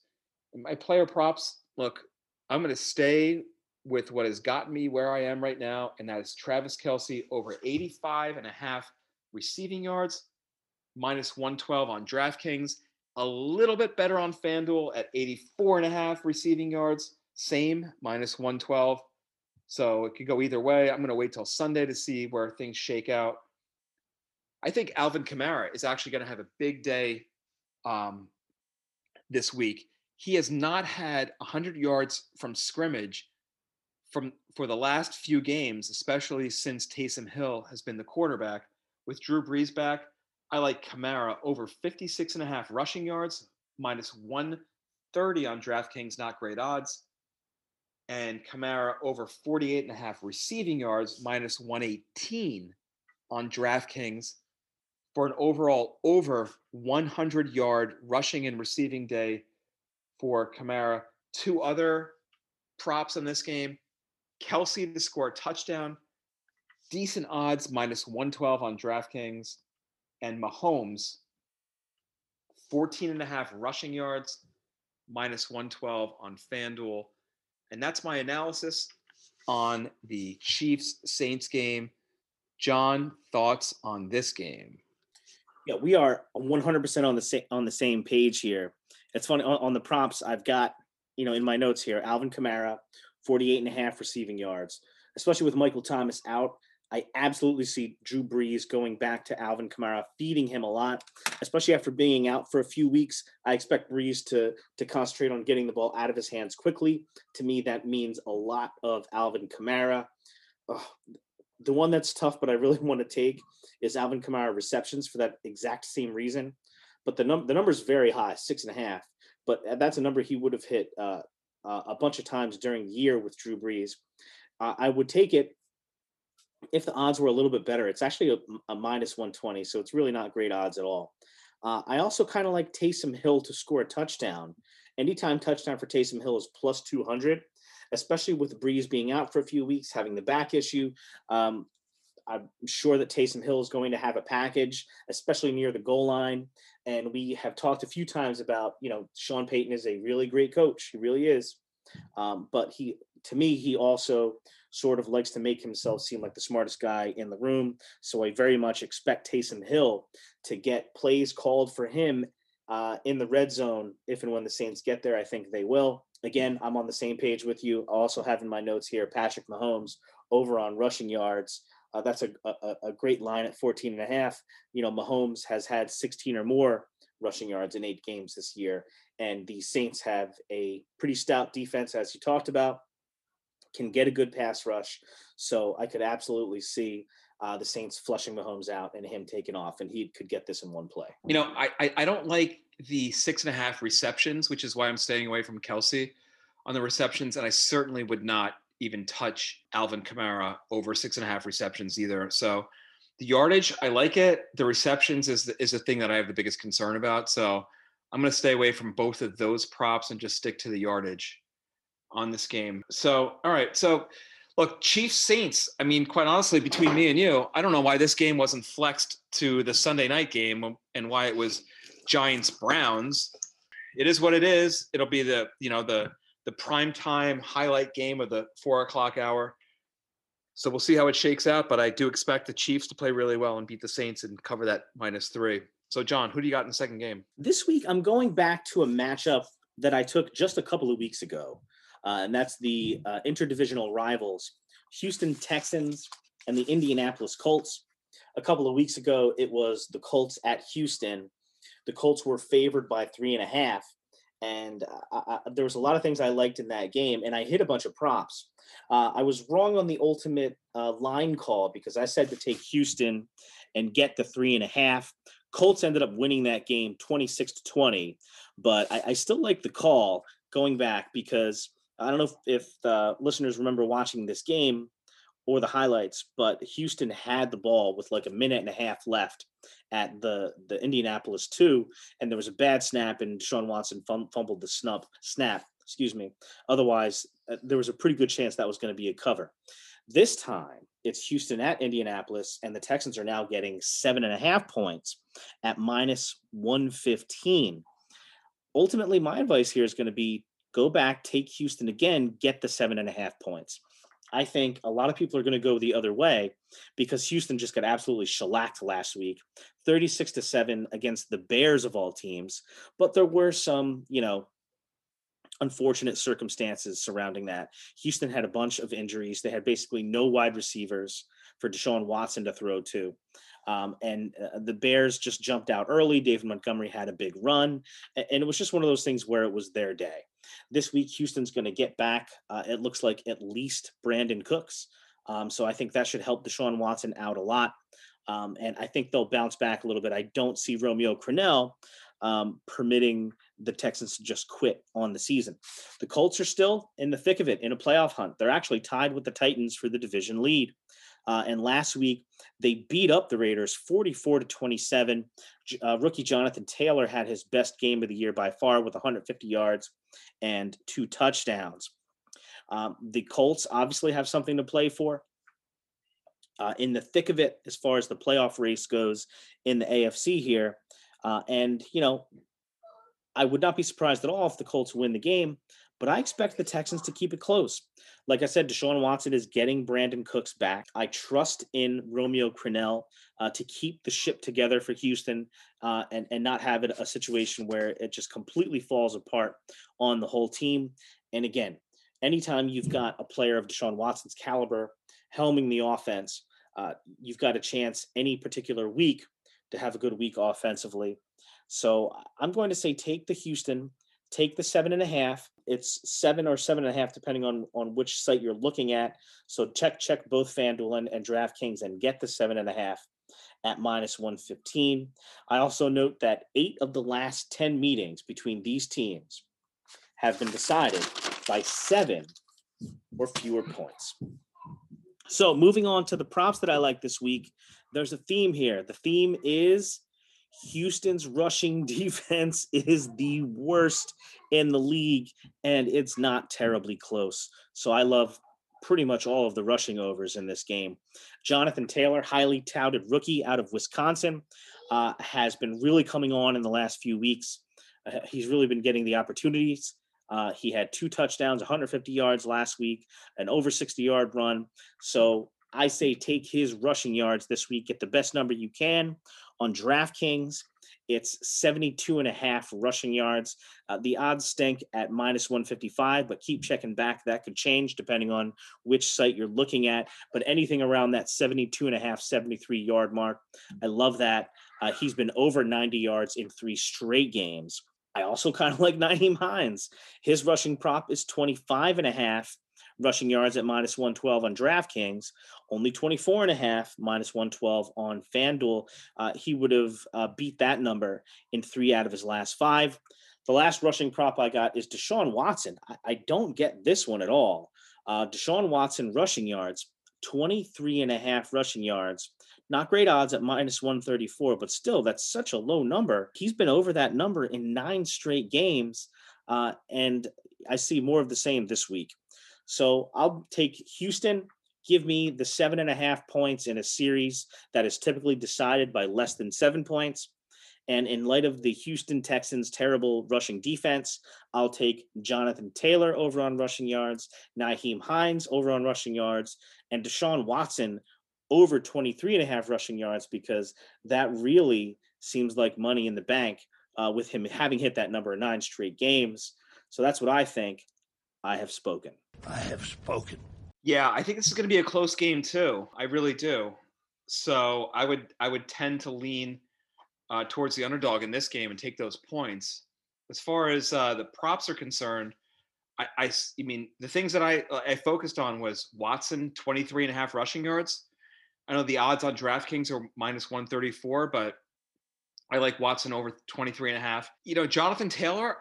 My player props look, I'm going to stay with what has gotten me where I am right now, and that is Travis Kelce over 85 and a half receiving yards, minus 112 on DraftKings, a little bit better on FanDuel at 84 and a half receiving yards, same minus 112. So it could go either way. I'm going to wait till Sunday to see where things shake out. I think Alvin Kamara is actually going to have a big day um, this week. He has not had 100 yards from scrimmage from for the last few games, especially since Taysom Hill has been the quarterback. With Drew Brees back, I like Kamara over 56 and a half rushing yards, minus 130 on DraftKings, not great odds. And Kamara over 48 and a half receiving yards, minus 118 on DraftKings for an overall over 100 yard rushing and receiving day for Kamara. Two other props in this game Kelce to score a touchdown, decent odds, minus 112 on DraftKings, and Mahomes, 14 and a half rushing yards, minus 112 on FanDuel. And that's my analysis on the Chiefs Saints game. John, thoughts on this game? Yeah, we are 100% on the same on the same page here. It's funny on, on the props. I've got you know in my notes here Alvin Kamara, 48 and a half receiving yards, especially with Michael Thomas out. I absolutely see Drew Brees going back to Alvin Kamara, feeding him a lot, especially after being out for a few weeks. I expect Brees to to concentrate on getting the ball out of his hands quickly. To me, that means a lot of Alvin Kamara. Ugh, the one that's tough, but I really want to take is Alvin Kamara receptions for that exact same reason. But the num the number is very high, six and a half. But that's a number he would have hit uh, uh, a bunch of times during the year with Drew Brees. Uh, I would take it if the odds were a little bit better. It's actually a, a minus 120, so it's really not great odds at all. Uh, I also kind of like Taysom Hill to score a touchdown. Anytime touchdown for Taysom Hill is plus 200, especially with Brees being out for a few weeks, having the back issue. Um, I'm sure that Taysom Hill is going to have a package, especially near the goal line. And we have talked a few times about, you know, Sean Payton is a really great coach. He really is. Um, but he, to me, he also sort of likes to make himself seem like the smartest guy in the room. So I very much expect Taysom Hill to get plays called for him uh, in the red zone if and when the Saints get there. I think they will. Again, I'm on the same page with you. Also have in my notes here Patrick Mahomes over on rushing yards. Uh, that's a, a, a great line at 14 and a half. You know, Mahomes has had 16 or more rushing yards in eight games this year. And the Saints have a pretty stout defense, as you talked about, can get a good pass rush. So I could absolutely see uh, the Saints flushing Mahomes out and him taking off, and he could get this in one play. You know, I, I, don't like the six and a half receptions, which is why I'm staying away from Kelce on the receptions. And I certainly would not even touch Alvin Kamara over six and a half receptions either. So the yardage, I like it. The receptions is the, is the thing that I have the biggest concern about. So I'm going to stay away from both of those props and just stick to the yardage on this game. So, all right. So, look, Chiefs Saints. I mean, quite honestly, between me and you, I don't know why this game wasn't flexed to the Sunday night game and why it was Giants Browns. It is what it is. It'll be the you know the the prime time highlight game of the four o'clock hour. So we'll see how it shakes out. But I do expect the Chiefs to play really well and beat the Saints and cover that minus three. So, John, who do you got in the second game? This week, I'm going back to a matchup that I took just a couple of weeks ago, uh, and that's the uh, interdivisional rivals, Houston Texans and the Indianapolis Colts. A couple of weeks ago, it was the Colts at Houston. The Colts were favored by three and a half, and I, I, there was a lot of things I liked in that game, and I hit a bunch of props. Uh, I was wrong on the ultimate uh, line call because I said to take Houston and get the three and a half. Colts ended up winning that game 26 to 20, but I, I still like the call going back because I don't know if, if the listeners remember watching this game or the highlights, but Houston had the ball with like a minute and a half left at the the Indianapolis two, and there was a bad snap, and Deshaun Watson fum- fumbled the snub snap. Excuse me. Otherwise, uh, there was a pretty good chance that was going to be a cover. This time, it's Houston at Indianapolis, and the Texans are now getting seven and a half points at minus 115. Ultimately, my advice here is going to be go back, take Houston again, get the seven and a half points. I think a lot of people are going to go the other way because Houston just got absolutely shellacked last week, 36 to 7 against the Bears of all teams. But there were some, you know, unfortunate circumstances surrounding that. Houston had a bunch of injuries. They had basically no wide receivers for Deshaun Watson to throw to. Um, and uh, the Bears just jumped out early. David Montgomery had a big run. And it was just one of those things where it was their day. This week, Houston's going to get back, uh, it looks like at least Brandin Cooks. Um, so I think that should help Deshaun Watson out a lot. Um, and I think they'll bounce back a little bit. I don't see Romeo Crennel um, permitting the Texans to just quit on the season. The Colts are still in the thick of it in a playoff hunt. They're actually tied with the Titans for the division lead. Uh, and last week they beat up the Raiders 44 to 27. Uh, rookie Jonathan Taylor had his best game of the year by far with 150 yards and two touchdowns. Um, the Colts obviously have something to play for. Uh, in the thick of it, as far as the playoff race goes in the AFC here. Uh, and, you know, I would not be surprised at all if the Colts win the game, but I expect the Texans to keep it close. Like I said, Deshaun Watson is getting Brandin Cooks back. I trust in Romeo Crennel uh, to keep the ship together for Houston uh, and, and not have it a situation where it just completely falls apart on the whole team. And again, anytime you've got a player of Deshaun Watson's caliber helming the offense, uh, you've got a chance any particular week to have a good week offensively. So I'm going to say take the Houston take the seven and a half. It's seven or seven and a half, depending on on which site you're looking at. So check check both FanDuel and, and DraftKings and get the seven and a half at minus 115. I also note that eight of the last 10 meetings between these teams have been decided by seven or fewer points. So moving on to the props that I like this week, there's a theme here. The theme is Houston's rushing defense is the worst in the league, and it's not terribly close. So I love pretty much all of the rushing overs in this game. Jonathan Taylor, highly touted rookie out of Wisconsin, uh, has been really coming on in the last few weeks. Uh, he's really been getting the opportunities. Uh, he had two touchdowns, 150 yards last week, an over 60 yard run. So I say take his rushing yards this week, get the best number you can on DraftKings. It's 72 and a half rushing yards. Uh, the odds stink at minus 155, but keep checking back. That could change depending on which site you're looking at. But anything around that 72 and a half, 73 yard mark, I love that. Uh, he's been over 90 yards in three straight games. I also kind of like Nyheim Hines. His rushing prop is 25 and a half rushing yards at minus 112 on DraftKings, only 24 and a half minus 112 on FanDuel. Uh, he would have uh, beat that number in three out of his last five. The last rushing prop I got is Deshaun Watson. I, I don't get this one at all. Uh, Deshaun Watson rushing yards, 23 and a half rushing yards. Not great odds at minus 134, but still, that's such a low number. He's been over that number in nine straight games. Uh, and I see more of the same this week. So I'll take Houston. Give me the seven and a half points in a series that is typically decided by less than seven points. And in light of the Houston Texans' terrible rushing defense, I'll take Jonathan Taylor over on rushing yards, Nyheim Hines over on rushing yards, and Deshaun Watson over 23 and a half rushing yards because that really seems like money in the bank uh, with him having hit that number nine straight games. So that's what I think. I have spoken. I have spoken. Yeah, I think this is going to be a close game too. I really do. So I would I would tend to lean uh, towards the underdog in this game and take those points. As far as uh, the props are concerned, I, I s- I mean the things that I I focused on was Watson 23 and a half rushing yards. I know the odds on DraftKings are minus 134, but I like Watson over 23 and a half. You know, Jonathan Taylor, I-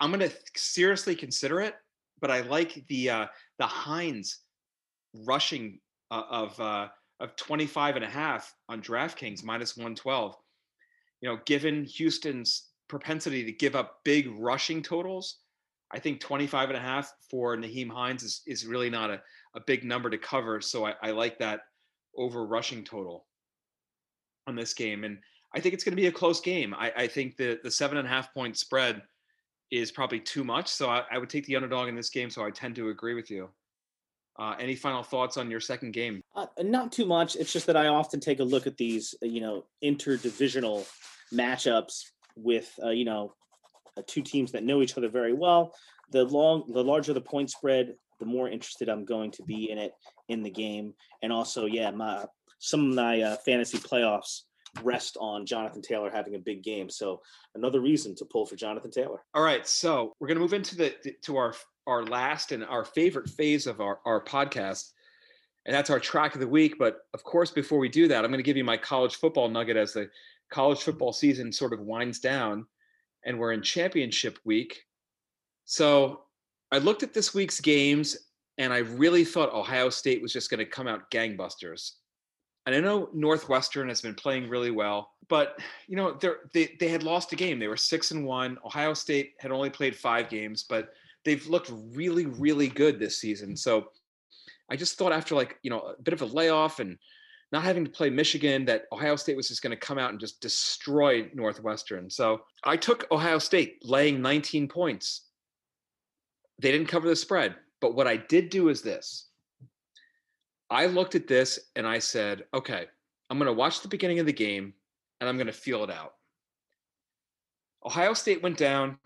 I'm going to seriously consider it, but I like the uh, the Hines rushing uh, of uh, of 25 and a half on DraftKings minus 112. You know, given Houston's propensity to give up big rushing totals, I think 25 and a half for Nyheim Hines is, is really not a, a big number to cover. So I, I like that over rushing total on this game. And I think it's going to be a close game. I, I think the, the seven and a half point spread is probably too much. So I, I would take the underdog in this game. So I tend to agree with you. Uh, any final thoughts on your second game? Uh, not too much. It's just that I often take a look at these, uh, you know, interdivisional matchups with, uh, you know, uh, two teams that know each other very well. The long, the larger the point spread, the more interested I'm going to be in it in the game. And also, yeah, my some of my uh, fantasy playoffs rest on Jonathan Taylor having a big game. So another reason to pull for Jonathan Taylor. All right, so we're going to move into the to our our last and our favorite phase of our our podcast, and that's our track of the week. But of course, before we do that, I'm going to give you my college football nugget as the college football season sort of winds down, and we're in championship week. So I looked at this week's games, and I really thought Ohio State was just going to come out gangbusters. And I know Northwestern has been playing really well, but you know they they had lost a game. They were six and one. Ohio State had only played five games, but they've looked really really good this season. So I just thought after like you know a bit of a layoff and not having to play Michigan, that Ohio State was just going to come out and just destroy Northwestern. So I took Ohio State laying 19 points. They didn't cover the spread, but what I did do is this. I looked at this and I said, okay, I'm going to watch the beginning of the game and I'm going to feel it out. Ohio State went down.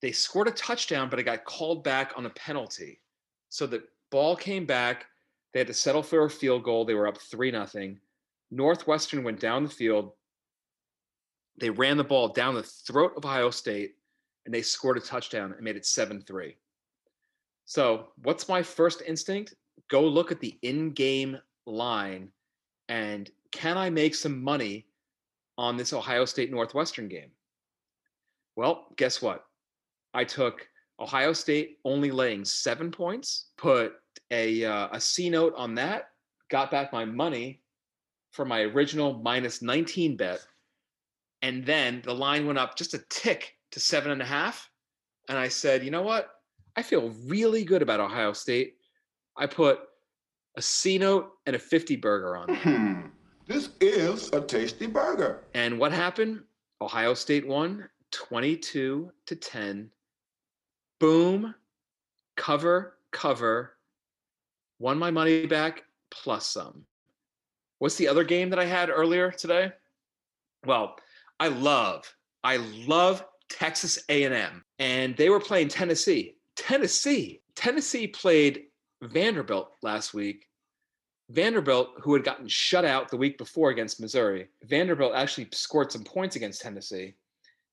They scored a touchdown, but it got called back on a penalty. So the ball came back. They had to settle for a field goal. They were up 3 nothing. Northwestern went down the field. They ran the ball down the throat of Ohio State and they scored a touchdown and made it 7 3. So, what's my first instinct? Go look at the in game line and can I make some money on this Ohio State Northwestern game? Well, guess what? I took Ohio State only laying seven points, put a, uh, a C note on that, got back my money for my original minus 19 bet. And then the line went up just a tick to seven and a half. And I said, you know what? I feel really good about Ohio State. I put a C note and a 50 burger on. it. Hmm. This is a tasty burger. And what happened? Ohio State won 22 to 10. Boom. Cover, cover. Won my money back plus some. What's the other game that I had earlier today? Well, I love, I love Texas A&M, and they were playing Tennessee. Tennessee, Tennessee played Vanderbilt last week. Vanderbilt, who had gotten shut out the week before against Missouri, Vanderbilt actually scored some points against Tennessee.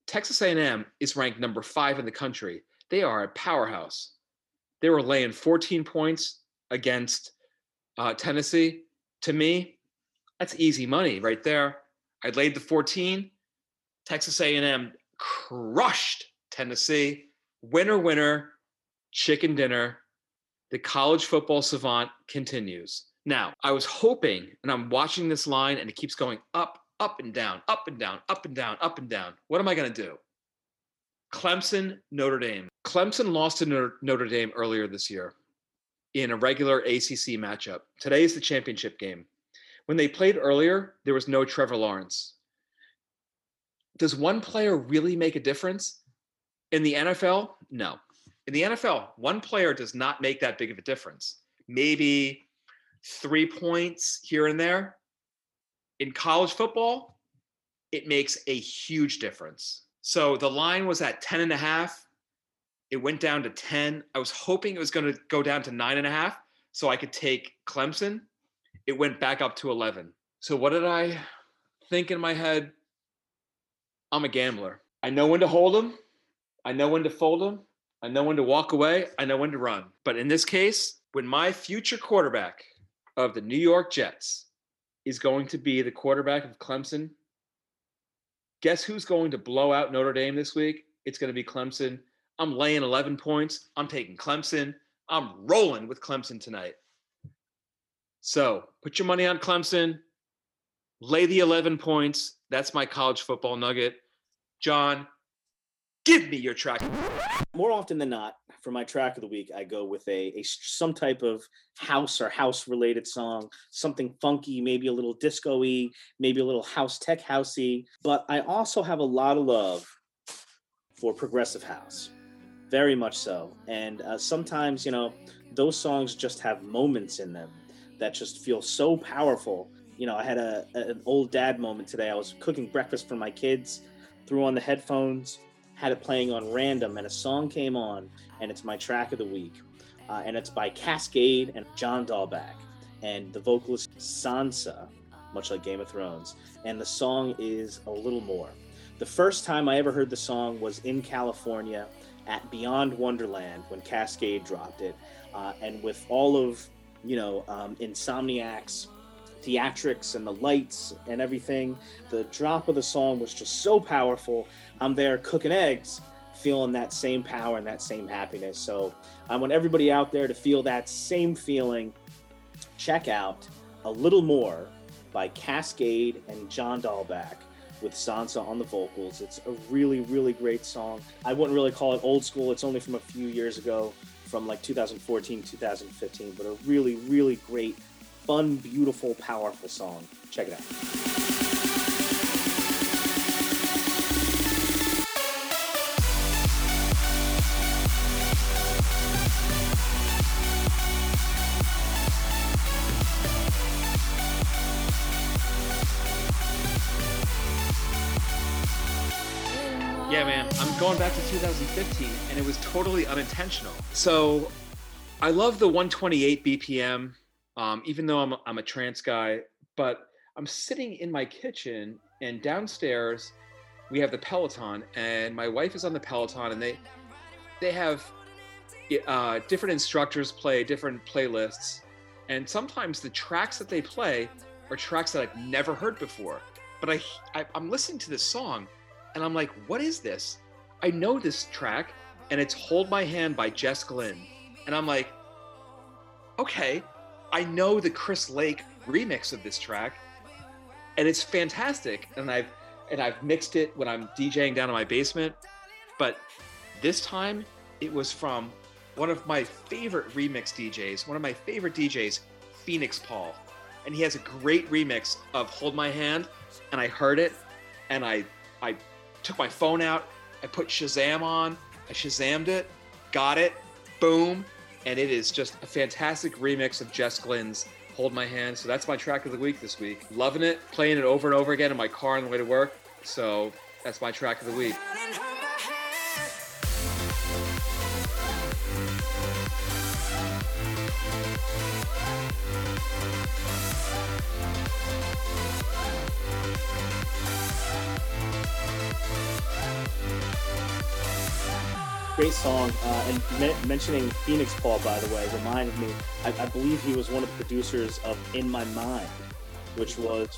Texas A&M is ranked number five in the country. They are a powerhouse. They were laying 14 points against uh, Tennessee. To me, that's easy money right there. I laid the 14. Texas A&M crushed Tennessee. Winner, winner, chicken dinner. The college football savant continues. Now, I was hoping, and I'm watching this line, and it keeps going up, up and down, up and down, up and down, up and down. What am I going to do? Clemson, Notre Dame. Clemson lost to Notre- Dame earlier this year in a regular ACC matchup. Today is the championship game. When they played earlier, there was no Trevor Lawrence. Does one player really make a difference? In the NFL, no. In the NFL, one player does not make that big of a difference. Maybe three points here and there. In college football, it makes a huge difference. So the line was at 10 and a half. It went down to 10. I was hoping it was going to go down to nine and a half so I could take Clemson. It went back up to 11. So what did I think in my head? I'm a gambler. I know when to hold them. I know when to fold them. I know when to walk away. I know when to run. But in this case, when my future quarterback of the New York Jets is going to be the quarterback of Clemson, guess who's going to blow out Notre Dame this week? It's going to be Clemson. I'm laying 11 points. I'm taking Clemson. I'm rolling with Clemson tonight. So put your money on Clemson. Lay the 11 points. That's my college football nugget. John, give me your track. More often than not, for my track of the week, I go with a, a some type of house or house related song, something funky, maybe a little disco-y, maybe a little house tech housey. But I also have a lot of love for progressive house, very much so. And uh, sometimes, you know, those songs just have moments in them that just feel so powerful. You know, I had a, an old dad moment today. I was cooking breakfast for my kids, threw on the headphones, had it playing on random, and a song came on, and it's my track of the week. Uh, and it's by Kaskade and John Dahlback, and the vocalist Sansa, much like Game of Thrones. And the song is A Little More. The first time I ever heard the song was in California at Beyond Wonderland when Kaskade dropped it. Uh, and with all of, you know, um, Insomniac's theatrics and the lights and everything, the drop of the song was just so powerful. I'm there cooking eggs, feeling that same power and that same happiness. So I want everybody out there to feel that same feeling. Check out A Little More by Kaskade and John Dahlback with Sansa on the vocals. It's a really, really great song. I wouldn't really call it old school. It's only from a few years ago, from like 2014, 2015, but a really, really great, fun, beautiful, powerful song. Check it out. Yeah, man. I'm going back to 2015, and it was totally unintentional. So I love the 128 BPM, um, even though I'm, I'm a trance guy, but I'm sitting in my kitchen, and downstairs we have the Peloton, and my wife is on the Peloton, and they they have uh, different instructors play different playlists, and sometimes the tracks that they play are tracks that I've never heard before. But I, I I'm listening to this song, and I'm like, what is this? I know this track, and it's Hold My Hand by Jess Glynne. And I'm like, okay, I know the Chris Lake remix of this track, and it's fantastic. And I've and I've mixed it when I'm DJing down in my basement. But this time it was from one of my favorite remix DJs, one of my favorite DJs, Feenixpawl. And he has a great remix of Hold My Hand, and I heard it, and I I took my phone out, I put Shazam on, I Shazammed it, got it, boom, and it is just a fantastic remix of Jess Glynne's Hold My Hand. So that's my track of the week this week. Loving it, playing it over and over again in my car on the way to work. So that's my track of the week. Great song. Uh, and men- mentioning Feenixpawl, by the way, reminded me, I, I believe he was one of the producers of In My Mind, which was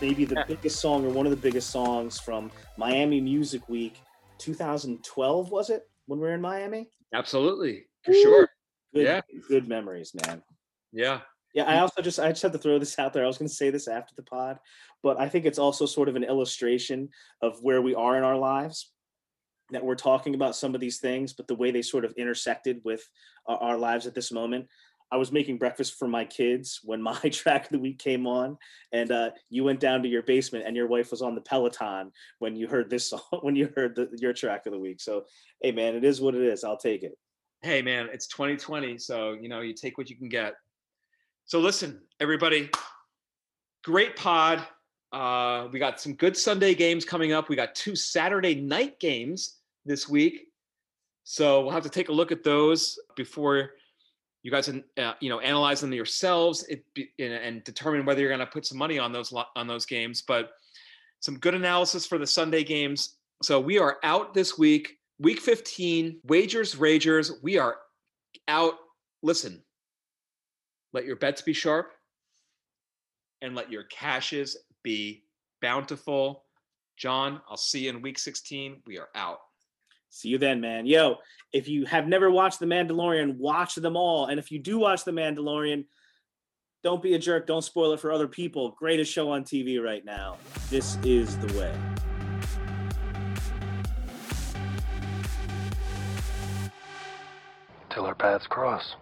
maybe the biggest song or one of the biggest songs from Miami Music Week 2012, was it? When we were in Miami? Absolutely, for Woo! sure. Good, Yeah. good memories, man. Yeah. Yeah, I also just I just had to throw this out there. I was going to say this after the pod, but I think it's also sort of an illustration of where we are in our lives. That we're talking about some of these things, but the way they sort of intersected with our, our lives at this moment. I was making breakfast for my kids when my track of the week came on, and uh, you went down to your basement, and your wife was on the Peloton when you heard this song, when you heard the, your track of the week. So, hey, man, it is what it is. I'll take it. Hey, man, it's 2020. So, you know, you take what you can get. So, listen, everybody, great pod. Uh, we got some good Sunday games coming up. We got two Saturday night games this week. So, we'll have to take a look at those before you guys uh, you know analyze them yourselves it, and determine whether you're going to put some money on those on those games but some good analysis for the sunday games so we are out this week week 15 wagers ragers we are out listen let your bets be sharp and let your cashes be bountiful john i'll see you in week 16 we are out See you then, man. Yo, if you have never watched The Mandalorian, watch them all. And if you do watch The Mandalorian, don't be a jerk. Don't spoil it for other people. Greatest show on TV right now. This is the way. Till our paths cross.